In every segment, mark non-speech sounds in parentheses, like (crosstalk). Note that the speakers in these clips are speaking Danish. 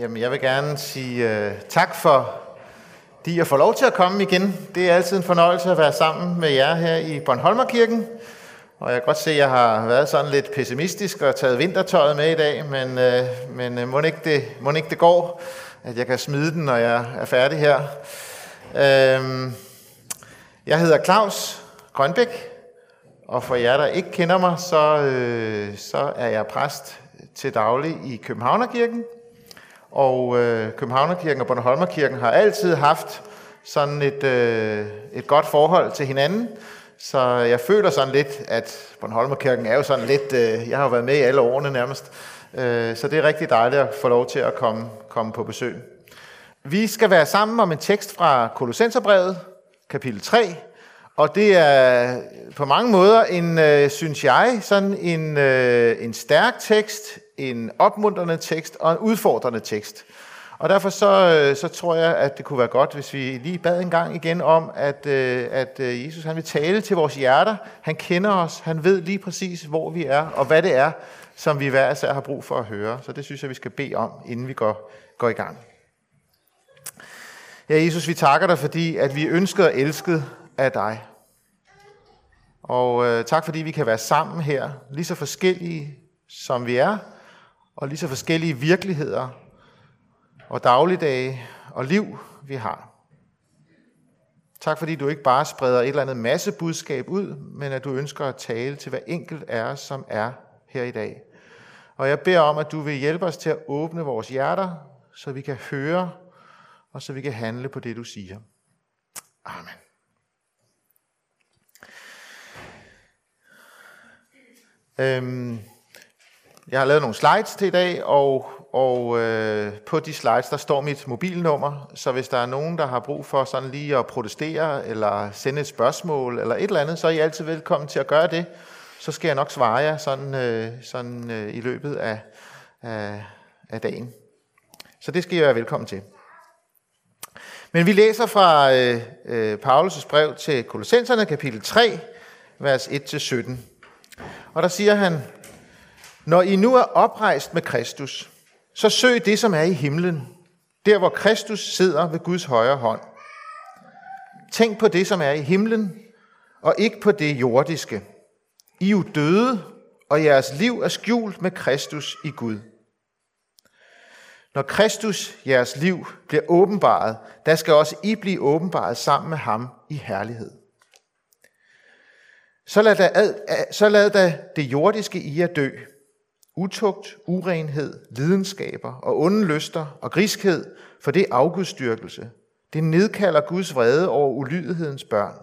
Jamen, jeg vil gerne sige uh, tak for de jeg få lov til at komme igen. Det er altid en fornøjelse at være sammen med jer her i Bornholmerkirken. Og jeg kan godt se, at jeg har været sådan lidt pessimistisk og taget vintertøjet med i dag, men, uh, men øh, uh, må, ikke det, må ikke det går, at jeg kan smide den, når jeg er færdig her. Uh, jeg hedder Claus Grønbæk, og for jer, der ikke kender mig, så, uh, så er jeg præst til daglig i Københavnerkirken og øh, Københavnerkirken og Bornholmerkirken har altid haft sådan et, øh, et godt forhold til hinanden. Så jeg føler sådan lidt, at Bornholmerkirken er jo sådan lidt, øh, jeg har jo været med i alle årene nærmest, øh, så det er rigtig dejligt at få lov til at komme, komme på besøg. Vi skal være sammen om en tekst fra Kolossenserbrevet, kapitel 3, og det er på mange måder en, øh, synes jeg, sådan en, øh, en stærk tekst, en opmuntrende tekst og en udfordrende tekst. Og derfor så, øh, så tror jeg, at det kunne være godt, hvis vi lige bad en gang igen om, at, øh, at øh, Jesus han vil tale til vores hjerter. Han kender os. Han ved lige præcis, hvor vi er, og hvad det er, som vi hver især har brug for at høre. Så det synes jeg, vi skal bede om, inden vi går, går i gang. Ja, Jesus, vi takker dig, fordi at vi ønsker og elsket af dig. Og øh, tak, fordi vi kan være sammen her, lige så forskellige som vi er, og lige så forskellige virkeligheder og dagligdage og liv, vi har. Tak fordi du ikke bare spreder et eller andet masse budskab ud, men at du ønsker at tale til hver enkelt af os, som er her i dag. Og jeg beder om, at du vil hjælpe os til at åbne vores hjerter, så vi kan høre, og så vi kan handle på det, du siger. Amen. Øhm, jeg har lavet nogle slides til i dag, og, og øh, på de slides, der står mit mobilnummer, så hvis der er nogen, der har brug for sådan lige at protestere, eller sende et spørgsmål, eller et eller andet, så er I altid velkommen til at gøre det. Så skal jeg nok svare jer sådan, øh, sådan øh, i løbet af, af, af dagen. Så det skal I være velkommen til. Men vi læser fra øh, øh, Paulus' brev til Kolossenserne, kapitel 3, vers 1-17. Og der siger han, når I nu er oprejst med Kristus, så søg det, som er i himlen, der hvor Kristus sidder ved Guds højre hånd. Tænk på det, som er i himlen, og ikke på det jordiske. I er jo døde, og jeres liv er skjult med Kristus i Gud. Når Kristus, jeres liv, bliver åbenbaret, der skal også I blive åbenbaret sammen med ham i herlighed. Så lad da, så lad da det jordiske i jer dø, utugt, urenhed, lidenskaber og onde lyster og griskhed, for det er afgudstyrkelse. Det nedkalder Guds vrede over ulydighedens børn.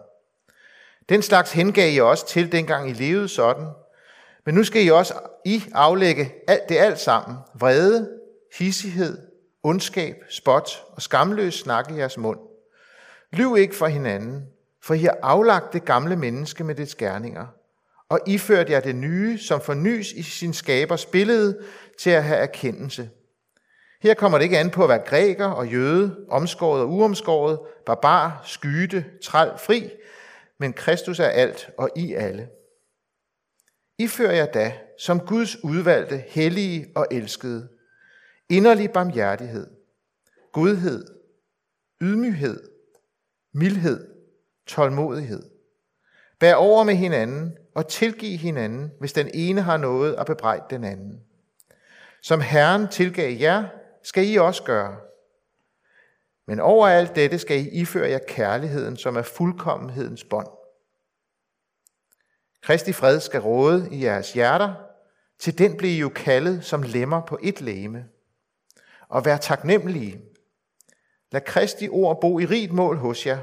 Den slags hengav I også til, dengang I levede sådan. Men nu skal I også I aflægge alt det alt sammen. Vrede, hissighed, ondskab, spot og skamløs snak i jeres mund. Lyv ikke for hinanden, for I har aflagt det gamle menneske med dets gerninger og iførte jer det nye, som fornyes i sin skabers billede til at have erkendelse. Her kommer det ikke an på at være græker og jøde, omskåret og uomskåret, barbar, skyde, træl, fri, men Kristus er alt og i alle. Ifører jeg da, som Guds udvalgte, hellige og elskede, inderlig barmhjertighed, godhed, ydmyghed, mildhed, tålmodighed. Bær over med hinanden og tilgive hinanden, hvis den ene har noget at bebrejde den anden. Som Herren tilgav jer, skal I også gøre. Men over alt dette skal I iføre jer kærligheden, som er fuldkommenhedens bånd. Kristi fred skal råde i jeres hjerter, til den bliver I jo kaldet som lemmer på et læme. Og vær taknemmelige. Lad Kristi ord bo i rigt mål hos jer,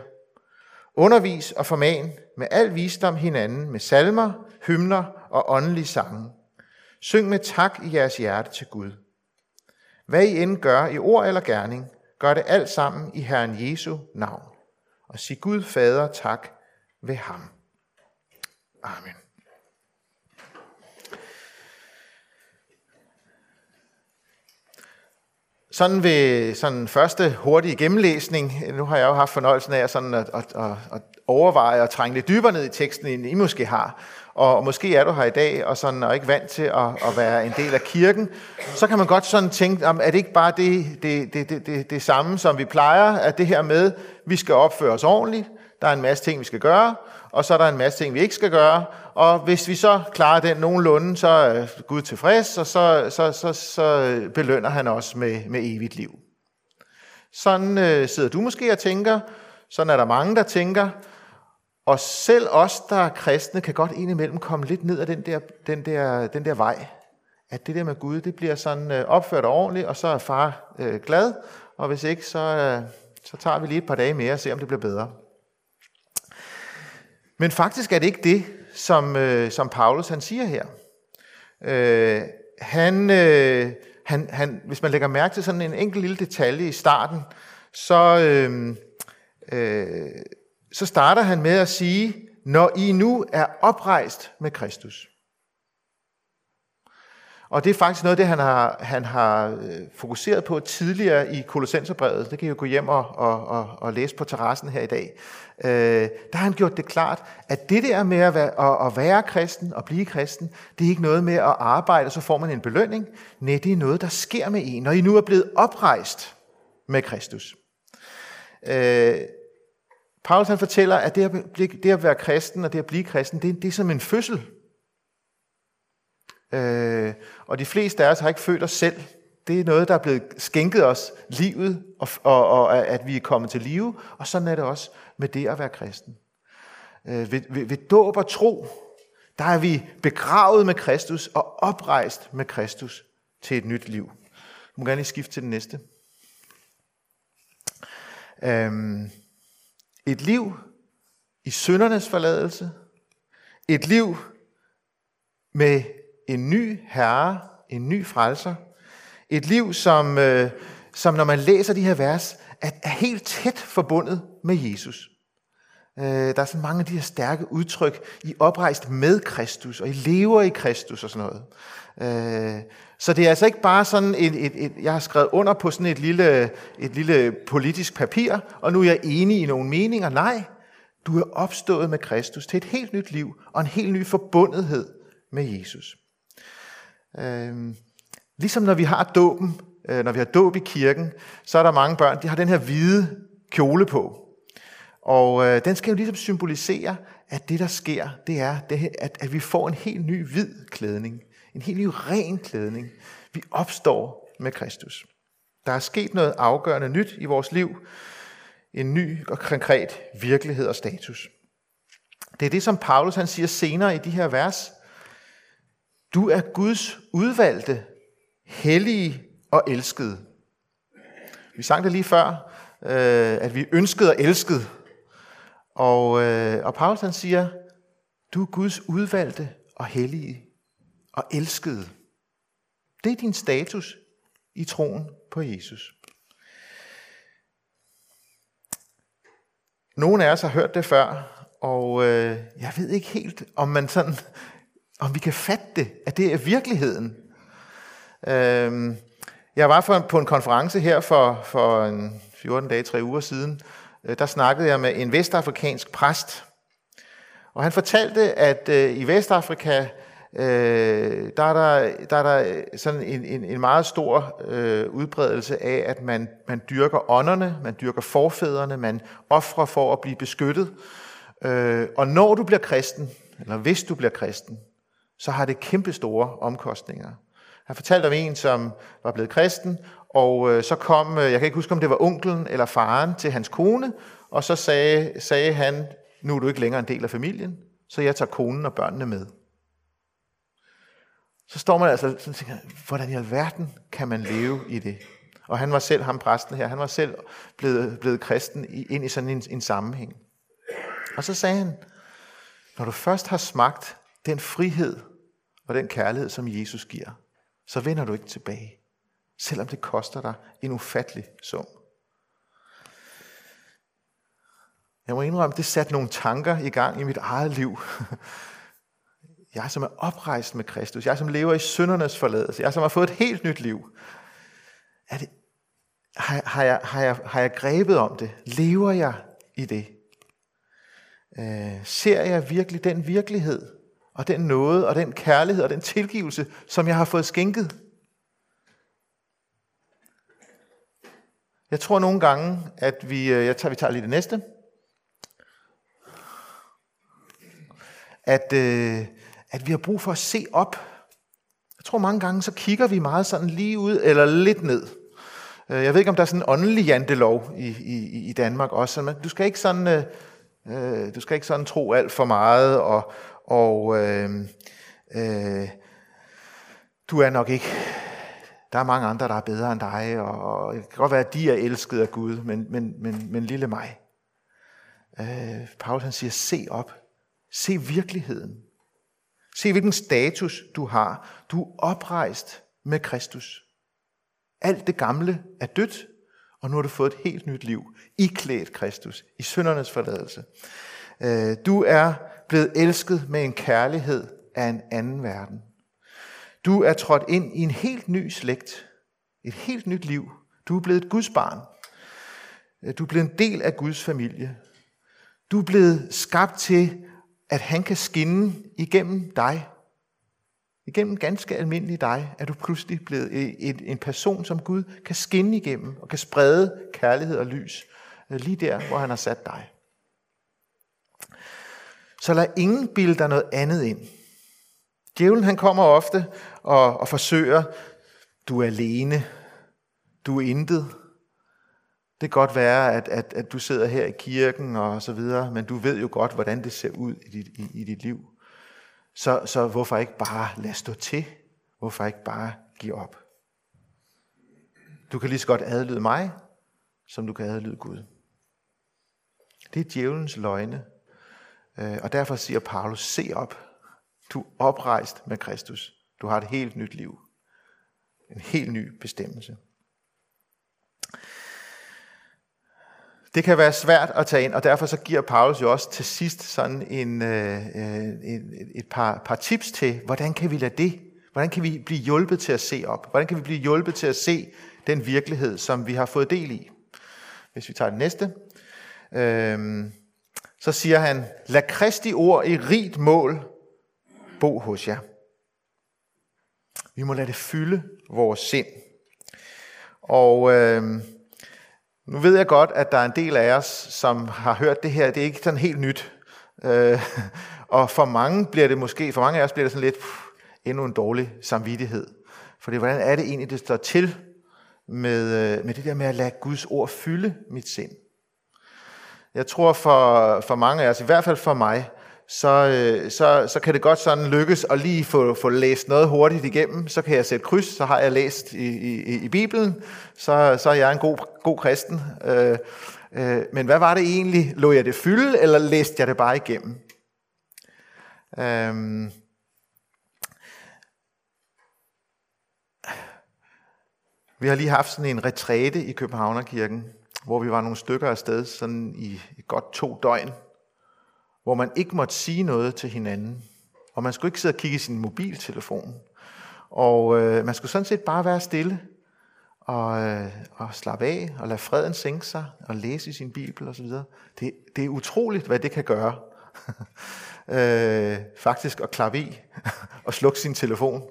Undervis og forman med al visdom hinanden med salmer, hymner og åndelige sange. Syng med tak i jeres hjerte til Gud. Hvad I end gør i ord eller gerning, gør det alt sammen i Herren Jesu navn. Og sig Gud Fader tak ved ham. Amen. Sådan ved sådan første hurtige gennemlæsning, nu har jeg jo haft fornøjelsen af sådan at, at, at, at overveje og trænge lidt dybere ned i teksten, end I måske har. Og måske er du her i dag og, sådan, og ikke vant til at, at være en del af kirken, så kan man godt sådan tænke, om, er det ikke bare det, det, det, det, det, det samme, som vi plejer, at det her med, vi skal opføre os ordentligt, der er en masse ting, vi skal gøre, og så er der en masse ting, vi ikke skal gøre, og hvis vi så klarer den nogenlunde, så er Gud tilfreds, og så, så, så, så belønner han os med, med evigt liv. Sådan øh, sidder du måske og tænker, sådan er der mange, der tænker, og selv os, der er kristne, kan godt indimellem komme lidt ned ad den der, den der, den der vej. At det der med Gud, det bliver sådan øh, opført ordentligt, og så er far øh, glad, og hvis ikke, så, øh, så tager vi lige et par dage mere og ser, om det bliver bedre. Men faktisk er det ikke det, som, øh, som Paulus han siger her. Øh, han, øh, han, han, hvis man lægger mærke til sådan en enkelt lille detalje i starten, så, øh, øh, så starter han med at sige, når I nu er oprejst med Kristus. Og det er faktisk noget af det, han har, han har øh, fokuseret på tidligere i Kolossenserbrevet. Det kan I jo gå hjem og, og, og, og læse på terrassen her i dag. Øh, der har han gjort det klart, at det der med at være, at, at være kristen og blive kristen, det er ikke noget med at arbejde, og så får man en belønning. Nej, det er noget, der sker med en, når I nu er blevet oprejst med Kristus. Øh, Paulus han fortæller, at det at, det at være kristen og det at blive kristen, det, det er som en fødsel. Øh, og de fleste af os har ikke født os selv. Det er noget, der er blevet skænket os, livet, og, og, og at vi er kommet til live. Og sådan er det også med det at være kristen. Øh, ved, ved, ved dåb og tro, der er vi begravet med Kristus og oprejst med Kristus til et nyt liv. Du må gerne lige skifte til den næste. Øhm, et liv i syndernes forladelse. Et liv med en ny herre, en ny frelser. Et liv, som, øh, som når man læser de her vers, er, er helt tæt forbundet med Jesus. Øh, der er så mange af de her stærke udtryk. I oprejst med Kristus, og I lever i Kristus og sådan noget. Øh, så det er altså ikke bare sådan et, et, et, jeg har skrevet under på sådan et lille, et lille politisk papir, og nu er jeg enig i nogle meninger. Nej, du er opstået med Kristus til et helt nyt liv, og en helt ny forbundethed med Jesus. Øh, ligesom når vi har dåben, øh, når vi har dåb i kirken, så er der mange børn, de har den her hvide kjole på. Og øh, den skal jo ligesom symbolisere, at det der sker, det er, det, at, at vi får en helt ny hvid klædning. En helt ny ren klædning. Vi opstår med Kristus. Der er sket noget afgørende nyt i vores liv. En ny og konkret virkelighed og status. Det er det, som Paulus han siger senere i de her vers. Du er Guds udvalgte, hellige og elskede. Vi sang det lige før, øh, at vi ønskede og elskede. Og, øh, og Paulus han siger, du er Guds udvalgte og hellige og elskede. Det er din status i troen på Jesus. Nogle af os har hørt det før, og øh, jeg ved ikke helt, om man sådan om vi kan fatte det, at det er virkeligheden. Øhm, jeg var for, på en konference her for, for en 14 dage, 3 uger siden. Øh, der snakkede jeg med en vestafrikansk præst. Og han fortalte, at øh, i Vestafrika, øh, der, er der, der er der øh, sådan en, en, en meget stor øh, udbredelse af, at man, man dyrker ånderne, man dyrker forfædrene, man offrer for at blive beskyttet. Øh, og når du bliver kristen, eller hvis du bliver kristen, så har det kæmpe store omkostninger. Han fortalte om en, som var blevet kristen, og øh, så kom, øh, jeg kan ikke huske, om det var onkelen eller faren til hans kone, og så sagde, sagde han, nu er du ikke længere en del af familien, så jeg tager konen og børnene med. Så står man altså sådan og tænker, hvordan i alverden kan man leve i det? Og han var selv, ham præsten her, han var selv blevet, blevet kristen ind i sådan en, en sammenhæng. Og så sagde han, når du først har smagt den frihed og den kærlighed, som Jesus giver, så vender du ikke tilbage, selvom det koster dig en ufattelig sum. Jeg må indrømme, det satte nogle tanker i gang i mit eget liv. (laughs) Jeg som er oprejst med Kristus, jeg som lever i syndernes forladelse, jeg som har fået et helt nyt liv. Er det, har, har, jeg, har, jeg, har jeg grebet om det? Lever jeg i det? Øh, ser jeg virkelig den virkelighed, og den nåde, og den kærlighed, og den tilgivelse, som jeg har fået skænket? Jeg tror nogle gange, at vi, øh, jeg tager, vi tager lige det næste, at, øh, at vi har brug for at se op. Jeg tror mange gange, så kigger vi meget sådan lige ud, eller lidt ned. Øh, jeg ved ikke, om der er sådan en åndelig jantelov i, i, i Danmark også, men du skal ikke sådan, øh, øh, du skal ikke sådan tro alt for meget, og, og øh, øh, du er nok ikke, der er mange andre, der er bedre end dig, og, og det kan godt være, at de er elsket af Gud, men, men, men, men lille mig. Øh, Paulus han siger, se op, se virkeligheden. Se hvilken status du har. Du er oprejst med Kristus. Alt det gamle er dødt, og nu har du fået et helt nyt liv, iklædt Kristus, i syndernes forladelse. Øh, du er blevet elsket med en kærlighed af en anden verden. Du er trådt ind i en helt ny slægt, et helt nyt liv. Du er blevet et Guds barn. Du er blevet en del af Guds familie. Du er blevet skabt til, at han kan skinne igennem dig Igennem ganske almindelig dig er du pludselig blevet en person, som Gud kan skinne igennem og kan sprede kærlighed og lys øh, lige der, hvor han har sat dig. Så lad ingen bilde dig noget andet ind. Djævlen han kommer ofte og, og forsøger, du er alene, du er intet. Det kan godt være, at, at, at du sidder her i kirken og så videre, men du ved jo godt, hvordan det ser ud i dit, i, i dit liv. Så, så hvorfor ikke bare lade stå til? Hvorfor ikke bare give op? Du kan lige så godt adlyde mig, som du kan adlyde Gud. Det er djævelens løgne. Øh, og derfor siger Paulus, se op. Du er oprejst med Kristus. Du har et helt nyt liv. En helt ny bestemmelse. Det kan være svært at tage ind, og derfor så giver Paulus jo også til sidst sådan en, øh, øh, en, et par, par tips til, hvordan kan vi lade det? Hvordan kan vi blive hjulpet til at se op? Hvordan kan vi blive hjulpet til at se den virkelighed, som vi har fået del i? Hvis vi tager det næste. Øh, så siger han, lad Kristi ord i rigt mål bo hos jer. Vi må lade det fylde vores sind. Og øh, nu ved jeg godt, at der er en del af os, som har hørt det her. Det er ikke sådan helt nyt. Øh, (laughs) og for mange bliver det måske, for mange af os bliver det sådan lidt pff, endnu en dårlig samvittighed. For det, hvordan er det egentlig, det står til med, øh, med det der med at lade Guds ord fylde mit sind? Jeg tror for, for mange af os, i hvert fald for mig, så, øh, så, så kan det godt sådan lykkes at lige få, få læst noget hurtigt igennem. Så kan jeg sætte kryds, så har jeg læst i, i, i Bibelen, så, så er jeg en god, god kristen. Øh, øh, men hvad var det egentlig? Lå jeg det fylde, eller læste jeg det bare igennem? Øh, vi har lige haft sådan en retræte i Københavnerkirken, hvor vi var nogle stykker afsted sådan i, godt to døgn hvor man ikke måtte sige noget til hinanden. Og man skulle ikke sidde og kigge i sin mobiltelefon. Og øh, man skulle sådan set bare være stille og, øh, og slappe af og lade freden sænke sig og læse i sin bibel osv. Det, det er utroligt, hvad det kan gøre. (laughs) øh, faktisk at klappe i (laughs) og slukke sin telefon.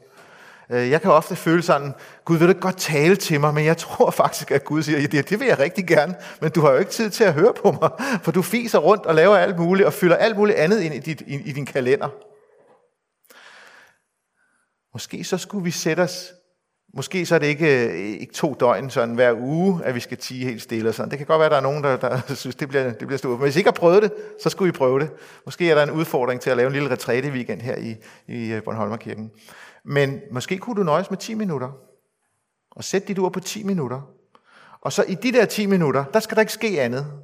Øh, jeg kan ofte føle sådan, Gud vil du godt tale til mig, men jeg tror (laughs) faktisk, at Gud siger, det, det vil jeg rigtig gerne, men du har jo ikke tid til at høre på mig, for du fiser rundt og laver alt muligt, og fylder alt muligt andet ind i, dit, i, i din kalender. Måske så skulle vi sætte os, måske så er det ikke, øh, ikke to døgn sådan hver uge, at vi skal tige helt stille og sådan. Det kan godt være, at der er nogen, der, der (laughs) synes, det bliver, det bliver stort. Men hvis I ikke har prøvet det, så skulle vi prøve det. Måske er der en udfordring til at lave en lille retræte weekend her i, i øh, Bornholmerkirken. Men måske kunne du nøjes med 10 minutter. Og sæt dit ur på 10 minutter. Og så i de der 10 minutter, der skal der ikke ske andet.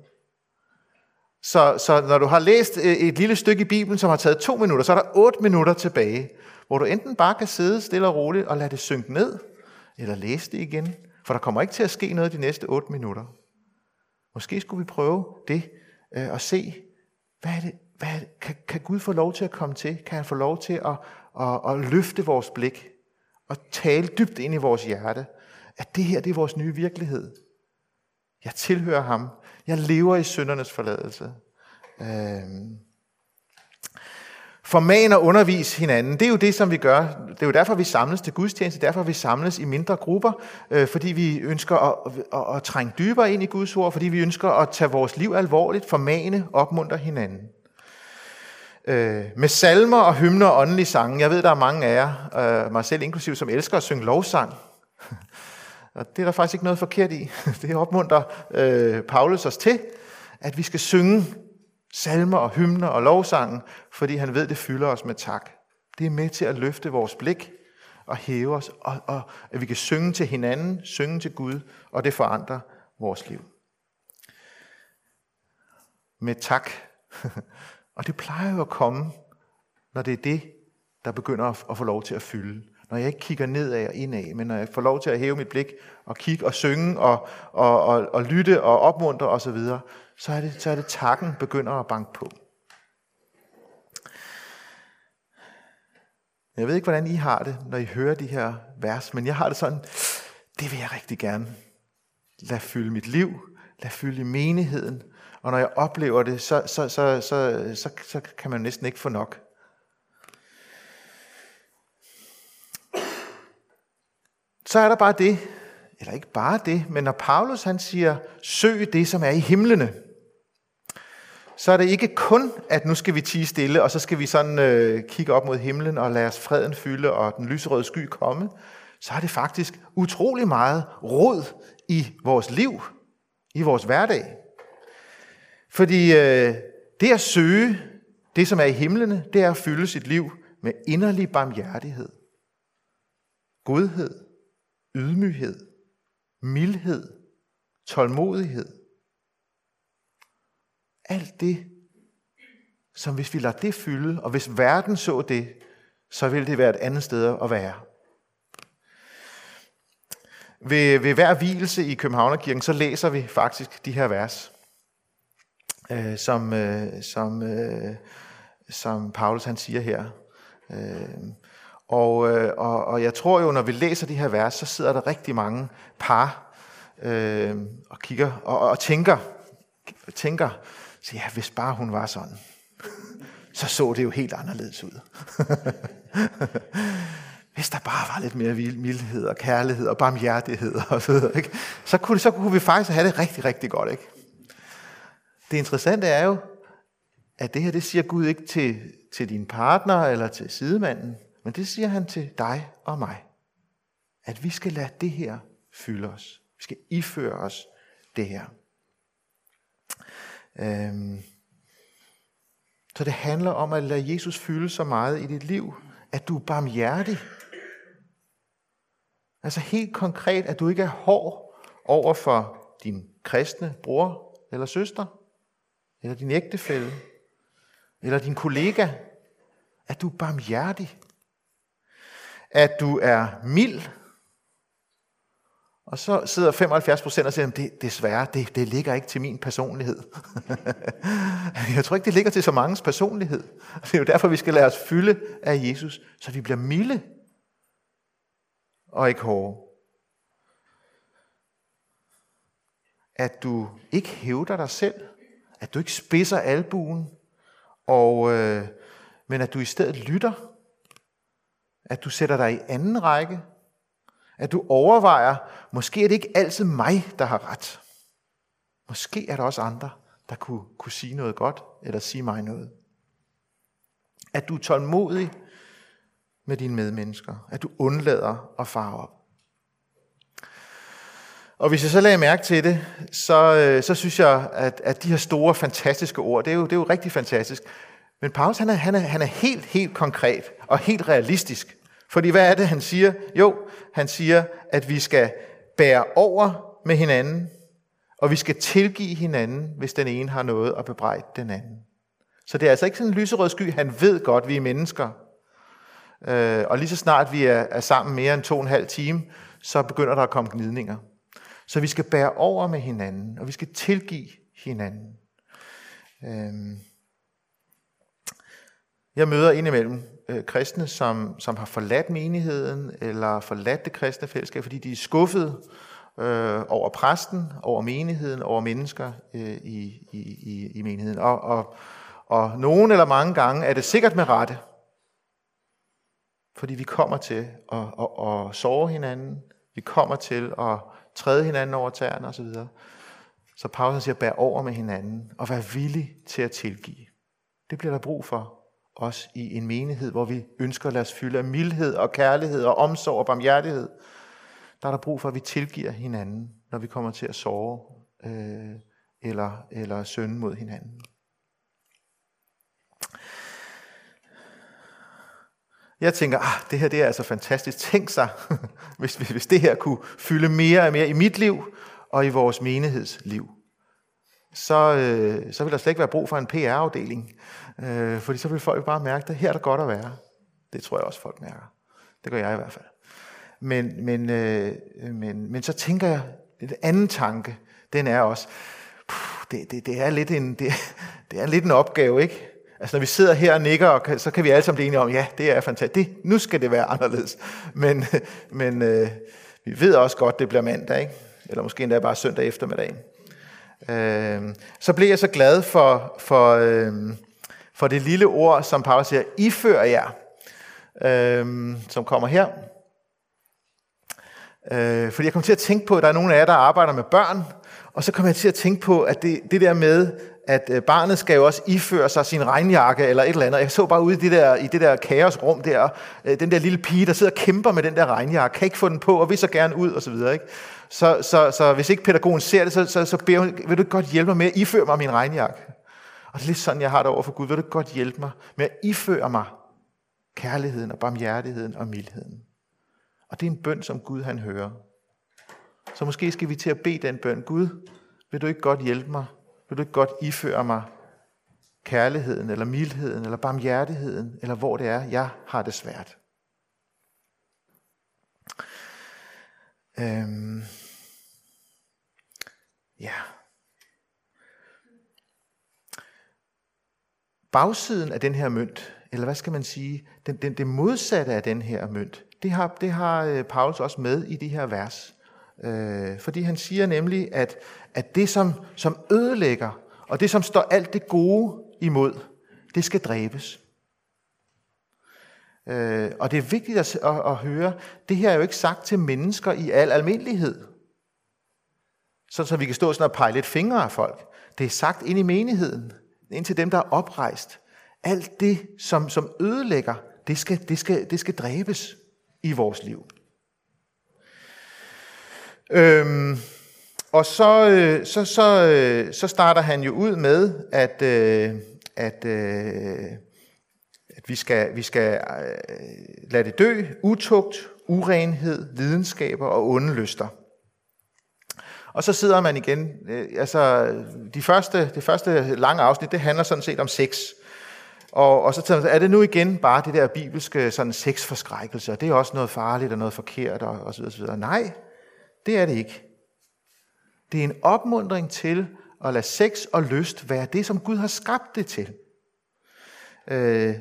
Så, så når du har læst øh, et lille stykke i Bibelen, som har taget to minutter, så er der 8 minutter tilbage, hvor du enten bare kan sidde stille og roligt og lade det synke ned, eller læse det igen. For der kommer ikke til at ske noget de næste 8 minutter. Måske skulle vi prøve det øh, og se, hvad er det, hvad er det, kan, kan Gud få lov til at komme til? Kan han få lov til at, at, at løfte vores blik og tale dybt ind i vores hjerte, at det her det er vores nye virkelighed. Jeg tilhører ham. Jeg lever i syndernes forladelse. Øh, Forman og undervis hinanden, det er jo det, som vi gør. Det er jo derfor, vi samles til gudstjeneste, derfor vi samles i mindre grupper, øh, fordi vi ønsker at, at, at trænge dybere ind i Guds ord, fordi vi ønsker at tage vores liv alvorligt, formane, opmuntre hinanden. Øh, med salmer og hymner og åndelige sange. Jeg ved, der er mange af jer, øh, mig selv inklusiv, som elsker at synge lovsang. (laughs) Og det er der faktisk ikke noget forkert i. (laughs) Det opmuntrer øh, Paulus os til, at vi skal synge salmer og hymner og lovsangen, fordi han ved, det fylder os med tak. Det er med til at løfte vores blik og hæve os, og, og at vi kan synge til hinanden, synge til Gud, og det forandrer vores liv. Med tak. (laughs) Og det plejer jo at komme, når det er det, der begynder at få lov til at fylde. Når jeg ikke kigger nedad og indad, men når jeg får lov til at hæve mit blik og kigge og synge og, og, og, og lytte og opmuntre osv., så er, det, så er det takken begynder at banke på. Jeg ved ikke, hvordan I har det, når I hører de her vers, men jeg har det sådan, det vil jeg rigtig gerne. Lad fylde mit liv, lad fylde menigheden, og når jeg oplever det, så, så, så, så, så, så kan man næsten ikke få nok. Så er der bare det, eller ikke bare det, men når Paulus han siger, søg det, som er i himlene, så er det ikke kun, at nu skal vi tige stille, og så skal vi sådan øh, kigge op mod himlen og lade os freden fylde og den lyserøde sky komme. Så er det faktisk utrolig meget råd i vores liv, i vores hverdag. Fordi øh, det at søge det, som er i himlene, det er at fylde sit liv med inderlig barmhjertighed, godhed, ydmyghed, mildhed, tålmodighed, alt det, som hvis vi lader det fylde, og hvis verden så det, så ville det være et andet sted at være. Ved, ved hver hvilelse i Københavnerkirken, så læser vi faktisk de her vers, øh, som, øh, som, øh, som Paulus han siger her. Øh, og, øh, og, og jeg tror jo, når vi læser de her vers, så sidder der rigtig mange par øh, og kigger og, og tænker, tænker, så ja, hvis bare hun var sådan, så så det jo helt anderledes ud. (laughs) hvis der bare var lidt mere mildhed og kærlighed og barmhjertighed og så videre, ikke? Så, kunne, så kunne vi faktisk have det rigtig, rigtig godt. Ikke? Det interessante er jo, at det her, det siger Gud ikke til, til din partner eller til sidemanden, men det siger han til dig og mig. At vi skal lade det her fylde os. Vi skal iføre os det her. Øhm, så det handler om at lade Jesus fylde så meget i dit liv, at du er barmhjertig. Altså helt konkret, at du ikke er hård over for din kristne bror eller søster, eller din ægtefælle, eller din kollega. At du er barmhjertig. At du er mild og så sidder 75 procent og siger, at det, desværre, det, det ligger ikke til min personlighed. (laughs) jeg tror ikke, det ligger til så mangens personlighed. Det er jo derfor, vi skal lade os fylde af Jesus, så vi bliver milde og ikke hårde. At du ikke hævder dig selv, at du ikke spidser albuen, og, øh, men at du i stedet lytter, at du sætter dig i anden række, at du overvejer, måske er det ikke altid mig, der har ret. Måske er der også andre, der kunne, kunne sige noget godt, eller sige mig noget. At du er tålmodig med dine medmennesker. At du undlader at fare op. Og hvis jeg så lagde mærke til det, så, øh, så synes jeg, at, at de her store, fantastiske ord, det er jo, det er jo rigtig fantastisk. Men Paulus, han er, han, er, han er helt, helt konkret og helt realistisk. Fordi hvad er det, han siger? Jo, han siger, at vi skal bære over med hinanden, og vi skal tilgive hinanden, hvis den ene har noget at bebrejde den anden. Så det er altså ikke sådan en lyserød sky. Han ved godt, at vi er mennesker. Øh, og lige så snart vi er sammen mere end to og en halv time, så begynder der at komme gnidninger. Så vi skal bære over med hinanden, og vi skal tilgive hinanden. Øhm. Jeg møder indimellem øh, kristne, som, som har forladt menigheden, eller forladt det kristne fællesskab, fordi de er skuffede øh, over præsten, over menigheden, over mennesker øh, i, i, i menigheden. Og, og, og nogen eller mange gange er det sikkert med rette, fordi vi kommer til at, at, at sove hinanden, vi kommer til at træde hinanden over tæerne osv. Så Paulus siger, bær over med hinanden og vær villig til at tilgive. Det bliver der brug for også i en menighed, hvor vi ønsker at lade os fylde af mildhed og kærlighed og omsorg og barmhjertighed. Der er der brug for, at vi tilgiver hinanden, når vi kommer til at sove øh, eller, eller sønde mod hinanden. Jeg tænker, ah, det her det er altså fantastisk. Tænk sig, (laughs) hvis, hvis det her kunne fylde mere og mere i mit liv og i vores menighedsliv. Så, øh, så vil der slet ikke være brug for en PR-afdeling. Øh, fordi så vil folk bare mærke, at her er der godt at være. Det tror jeg også, folk mærker. Det gør jeg i hvert fald. Men, men, øh, men, men så tænker jeg, den anden tanke, den er også, puh, det, det, det, er lidt en, det, (laughs) det er lidt en opgave, ikke? Altså når vi sidder her og nikker, og kan, så kan vi alle sammen blive enige om, ja, det er fantastisk. Det, nu skal det være anderledes. Men, (laughs) men øh, vi ved også godt, det bliver mandag, ikke? Eller måske endda bare søndag eftermiddag. Øh, så blev jeg så glad for, for, øh, for det lille ord, som Paulus siger, ifører jer, øh, som kommer her. Øh, fordi jeg kom til at tænke på, at der er nogle af jer, der arbejder med børn, og så kom jeg til at tænke på, at det, det der med, at øh, barnet skal jo også iføre sig sin regnjakke eller et eller andet. Jeg så bare ude i det der, i det der kaosrum der, øh, den der lille pige, der sidder og kæmper med den der regnjakke, kan ikke få den på, og vil så gerne ud, og så videre. Ikke? Så, så, så hvis ikke pædagogen ser det, så, så, så beder hun, vil du godt hjælpe mig med at iføre mig min regnjakke? Og det er lidt sådan, jeg har det over for Gud. Vil du godt hjælpe mig med at iføre mig kærligheden og barmhjertigheden og mildheden? Og det er en bøn, som Gud han hører. Så måske skal vi til at bede den bøn. Gud, vil du ikke godt hjælpe mig? Vil du ikke godt iføre mig kærligheden, eller mildheden, eller barmhjertigheden, eller hvor det er, jeg har det svært? Øhm. Ja. Bagsiden af den her mønt, eller hvad skal man sige, den, den, det modsatte af den her mønt, det har, det har øh, Paulus også med i de her vers. Øh, fordi han siger nemlig, at, at det, som, som ødelægger, og det, som står alt det gode imod, det skal dræbes. Øh, og det er vigtigt at, at, at høre, det her er jo ikke sagt til mennesker i al almindelighed. Så, så vi kan stå sådan og pege lidt fingre af folk. Det er sagt ind i menigheden, ind til dem, der er oprejst. Alt det, som, som ødelægger, det skal, det, skal, det skal dræbes i vores liv. Øhm, og så, øh, så, så, øh, så starter han jo ud med, at, øh, at, øh, at vi skal, vi skal øh, lade det dø, utugt, urenhed, lidenskaber og onde lyster. Og så sidder man igen, øh, altså de første, det første lange afsnit, det handler sådan set om sex. Og, og så tænker er det nu igen bare det der bibelske sådan sexforskrækkelse, og det er også noget farligt og noget forkert og, og så videre, så videre. Nej, det er det ikke. Det er en opmundring til at lade sex og lyst være det, som Gud har skabt det til. Øh,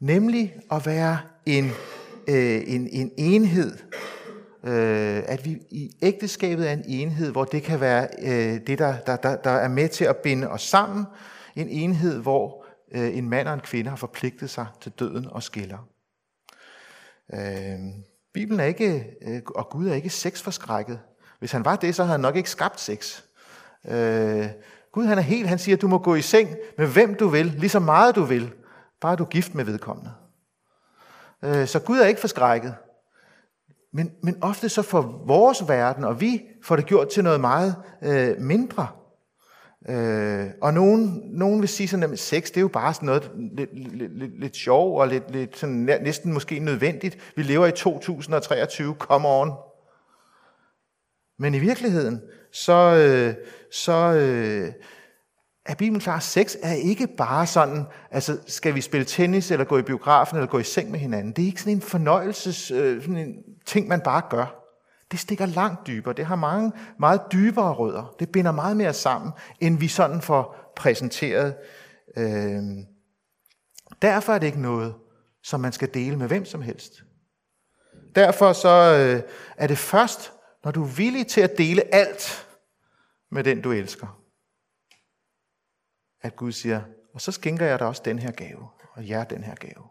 nemlig at være en, øh, en, en enhed. Øh, at vi i ægteskabet er en enhed, hvor det kan være øh, det, der, der, der, der er med til at binde os sammen. En enhed, hvor øh, en mand og en kvinde har forpligtet sig til døden og skiller. Øh, Bibelen er ikke, øh, og Gud er ikke sexforskrækket. Hvis han var det, så havde han nok ikke skabt sex. Øh, Gud han er helt, han siger, du må gå i seng med hvem du vil, lige så meget du vil, bare du er gift med vedkommende. Øh, så Gud er ikke forskrækket. Men, men ofte så for vores verden, og vi får det gjort til noget meget øh, mindre. Øh, og nogen, nogen vil sige sådan, at sex det er jo bare sådan noget lidt, lidt, lidt, lidt sjov og lidt, lidt sådan, næsten måske nødvendigt. Vi lever i 2023, come on. Men i virkeligheden, så, øh, så øh, er Bibelen klar, sex er ikke bare sådan, altså skal vi spille tennis, eller gå i biografen, eller gå i seng med hinanden. Det er ikke sådan en fornøjelses øh, sådan en ting, man bare gør. Det stikker langt dybere. Det har mange meget dybere rødder. Det binder meget mere sammen, end vi sådan får præsenteret. Øh, derfor er det ikke noget, som man skal dele med hvem som helst. Derfor så øh, er det først, når du er villig til at dele alt med den, du elsker, at Gud siger, og så skænker jeg dig også den her gave, og jer den her gave.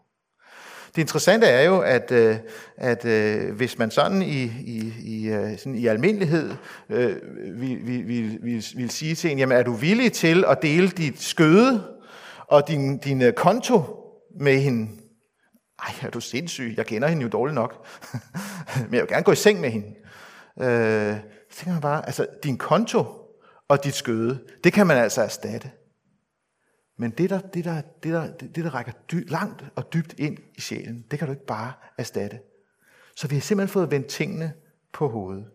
Det interessante er jo, at, øh, at øh, hvis man sådan i, i, i, øh, sådan i almindelighed øh, vil, vil, vil, vil, vil sige til en, jamen er du villig til at dele dit skøde og din, din konto med hende? Ej, er du sindssyg? Jeg kender hende jo dårligt nok. (laughs) Men jeg vil gerne gå i seng med hende. Øh, så tænker man bare, altså din konto og dit skøde, det kan man altså erstatte. Men det, der, det, der, det, der, det, der rækker dy, langt og dybt ind i sjælen, det kan du ikke bare erstatte. Så vi har simpelthen fået vendt tingene på hovedet.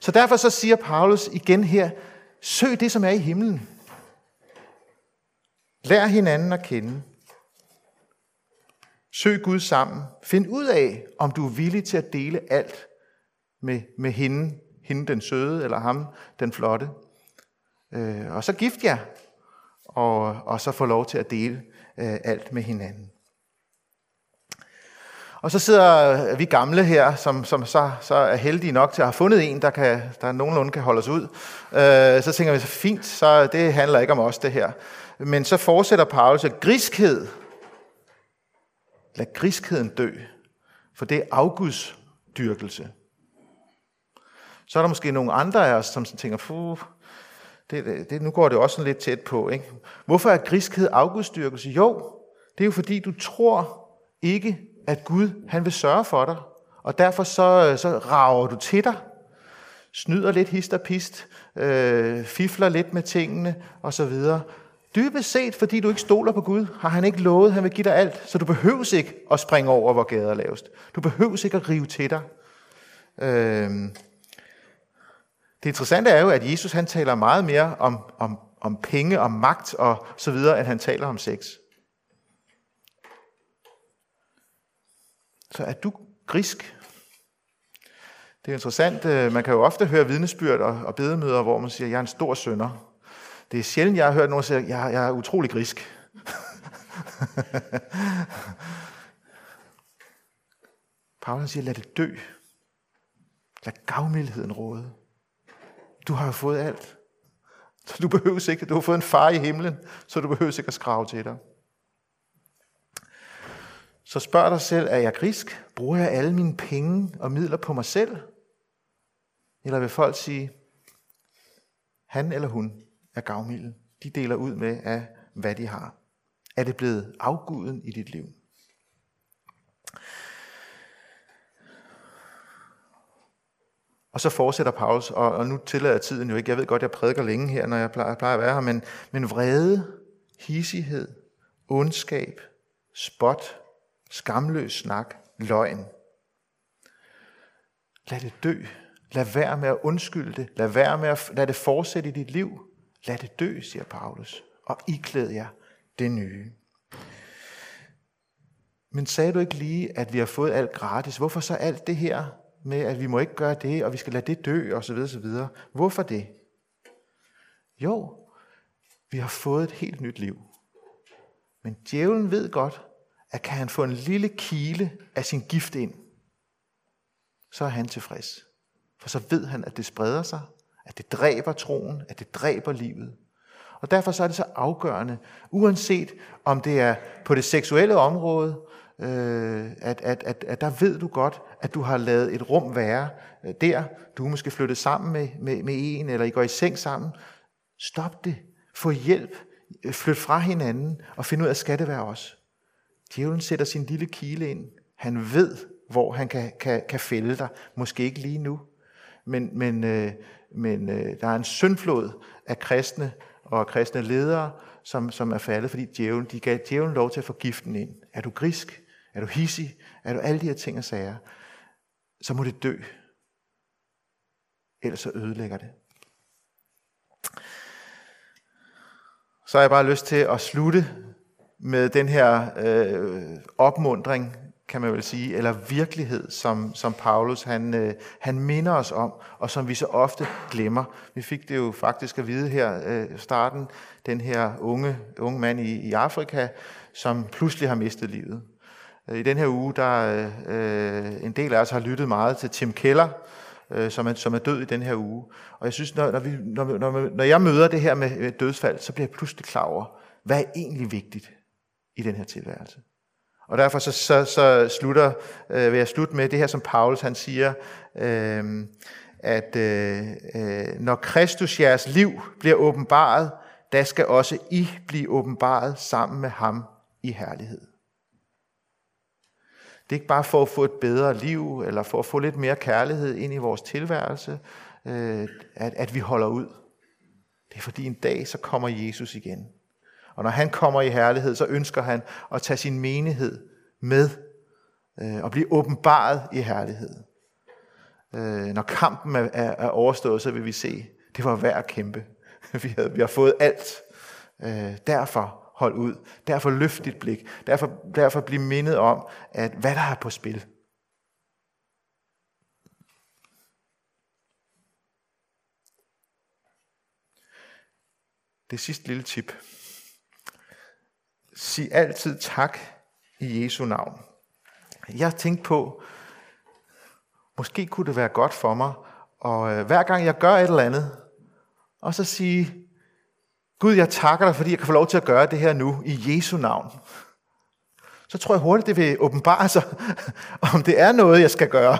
Så derfor så siger Paulus igen her, søg det, som er i himlen. Lær hinanden at kende. Søg Gud sammen. Find ud af, om du er villig til at dele alt med, med hende, hende den søde, eller ham den flotte. Øh, og så gift jer og, og så få lov til at dele øh, alt med hinanden. Og så sidder vi gamle her, som, som så, så er heldige nok til at have fundet en, der, kan, der nogenlunde kan holde os ud. Øh, så tænker vi, så fint, så det handler ikke om os det her. Men så fortsætter Paulus, at griskhed, lad griskheden dø, for det er afgudsdyrkelse. dyrkelse. Så er der måske nogle andre af os, som tænker, Fuh, det, det, nu går det også sådan lidt tæt på. Ikke? Hvorfor er griskhed afgudstyrkelse? Jo, det er jo fordi, du tror ikke, at Gud han vil sørge for dig. Og derfor så, så rager du til dig, snyder lidt hist og pist, øh, fifler lidt med tingene osv. Dybest set, fordi du ikke stoler på Gud, har han ikke lovet, at han vil give dig alt, så du behøves ikke at springe over, hvor gader er lavest. Du behøves ikke at rive til dig. Øh, det interessante er jo, at Jesus han taler meget mere om, om, om penge, om magt og så videre, end han taler om sex. Så er du grisk? Det er interessant. Øh, man kan jo ofte høre vidnesbyrd og, og bedemøder, hvor man siger, jeg er en stor sønder. Det er sjældent, jeg har hørt nogen sige, jeg, jeg er utrolig grisk. (laughs) Paulus siger, lad det dø. Lad gavmildheden råde. Du har jo fået alt. Så du behøver ikke, du har fået en far i himlen, så du behøver ikke at skrave til dig. Så spørg dig selv, er jeg grisk? Bruger jeg alle mine penge og midler på mig selv? Eller vil folk sige, han eller hun er gavmilde. De deler ud med af, hvad de har. Er det blevet afguden i dit liv? Og så fortsætter Paulus, og, og nu tillader tiden jo ikke. Jeg ved godt, jeg prædiker længe her, når jeg plejer, plejer at være her, men, men vrede, hissighed, ondskab, spot, skamløs snak, løgn. Lad det dø. Lad være med at undskylde det. Lad være med at lad det fortsætte i dit liv. Lad det dø, siger Paulus, og iklæd jer det nye. Men sagde du ikke lige, at vi har fået alt gratis? Hvorfor så alt det her med, at vi må ikke gøre det, og vi skal lade det dø, og så videre, så videre. Hvorfor det? Jo, vi har fået et helt nyt liv. Men djævlen ved godt, at kan han få en lille kile af sin gift ind, så er han tilfreds. For så ved han, at det spreder sig, at det dræber troen, at det dræber livet. Og derfor så er det så afgørende, uanset om det er på det seksuelle område, øh, at, at, at, at der ved du godt, at du har lavet et rum være øh, der. Du er måske flyttet sammen med, med, med en, eller I går i seng sammen. Stop det. Få hjælp. Øh, flyt fra hinanden, og find ud af, skal det være os. Djævlen sætter sin lille kile ind. Han ved, hvor han kan, kan, kan fælde dig. Måske ikke lige nu. Men, men, øh, men øh, der er en syndflod af kristne og kristne ledere, som, som er faldet, fordi djævlen, de gav djævlen lov til at få giften ind. Er du grisk? Er du hissig? Er du alle de her ting og sager? Så må det dø. Ellers så ødelægger det. Så har jeg bare lyst til at slutte med den her øh, opmundring, kan man vel sige, eller virkelighed, som, som Paulus han, øh, han minder os om, og som vi så ofte glemmer. Vi fik det jo faktisk at vide her øh, starten, den her unge, unge mand i, i Afrika, som pludselig har mistet livet. I den her uge, der øh, en del af os har lyttet meget til Tim Keller, øh, som, er, som er død i den her uge. Og jeg synes, når, når, vi, når, når, når jeg møder det her med dødsfald, så bliver jeg pludselig klar over, hvad er egentlig vigtigt i den her tilværelse. Og derfor så, så, så slutter, øh, vil jeg slutte med det her, som Paulus han siger, øh, at øh, øh når Kristus jeres liv bliver åbenbaret, der skal også I blive åbenbaret sammen med ham i herlighed. Det er ikke bare for at få et bedre liv, eller for at få lidt mere kærlighed ind i vores tilværelse, øh, at, at vi holder ud. Det er fordi en dag, så kommer Jesus igen. Og når han kommer i herlighed, så ønsker han at tage sin menighed med øh, og blive åbenbaret i herlighed. Øh, når kampen er, er, er overstået, så vil vi se, det var værd at kæmpe. (laughs) vi, havde, vi har fået alt. Øh, derfor hold ud. Derfor løft dit blik. Derfor, derfor bliv mindet om, at hvad der er på spil. Det sidste lille tip. Sig altid tak i Jesu navn. Jeg tænkte på, måske kunne det være godt for mig, og øh, hver gang jeg gør et eller andet, og så sige, Gud, jeg takker dig, fordi jeg kan få lov til at gøre det her nu i Jesu navn. Så tror jeg hurtigt, det vil åbenbare sig, (laughs) om det er noget, jeg skal gøre.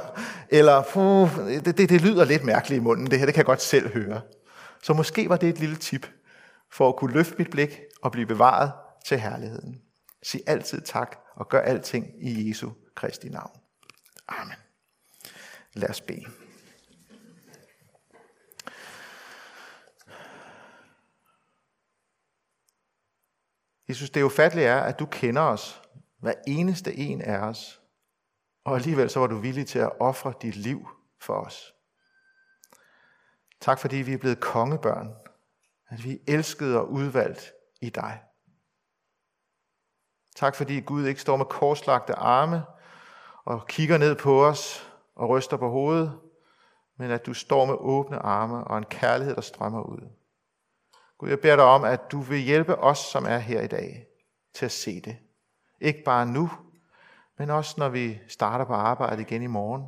Eller, puh, det, det, det lyder lidt mærkeligt i munden, det her, det kan jeg godt selv høre. Så måske var det et lille tip for at kunne løfte mit blik og blive bevaret til herligheden. Sig altid tak og gør alting i Jesu Kristi navn. Amen. Lad os bede. Jesus, det ufattelige er, at du kender os, hver eneste en af os, og alligevel så var du villig til at ofre dit liv for os. Tak fordi vi er blevet kongebørn, at vi er elskede og udvalgt i dig. Tak fordi Gud ikke står med korslagte arme og kigger ned på os og ryster på hovedet, men at du står med åbne arme og en kærlighed, der strømmer ud. Gud, jeg beder dig om, at du vil hjælpe os, som er her i dag, til at se det. Ikke bare nu, men også når vi starter på arbejde igen i morgen,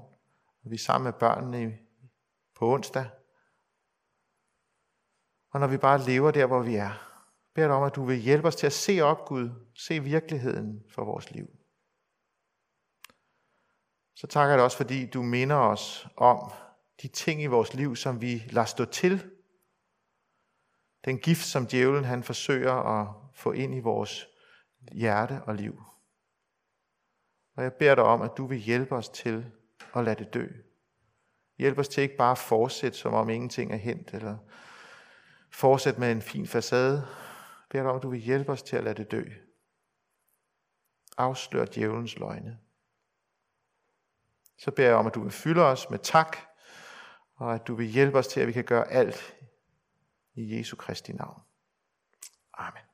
når vi er sammen med børnene på onsdag, og når vi bare lever der, hvor vi er. Jeg beder dig om, at du vil hjælpe os til at se op, Gud, se virkeligheden for vores liv. Så takker jeg dig også, fordi du minder os om de ting i vores liv, som vi lader stå til, den gift, som djævlen han forsøger at få ind i vores hjerte og liv. Og jeg beder dig om, at du vil hjælpe os til at lade det dø. Hjælp os til ikke bare at fortsætte, som om ingenting er hent, eller fortsætte med en fin facade. Jeg beder dig om, at du vil hjælpe os til at lade det dø. Afslør djævelens løgne. Så beder jeg om, at du vil fylde os med tak, og at du vil hjælpe os til, at vi kan gøre alt i Jesu Kristi navn. Amen.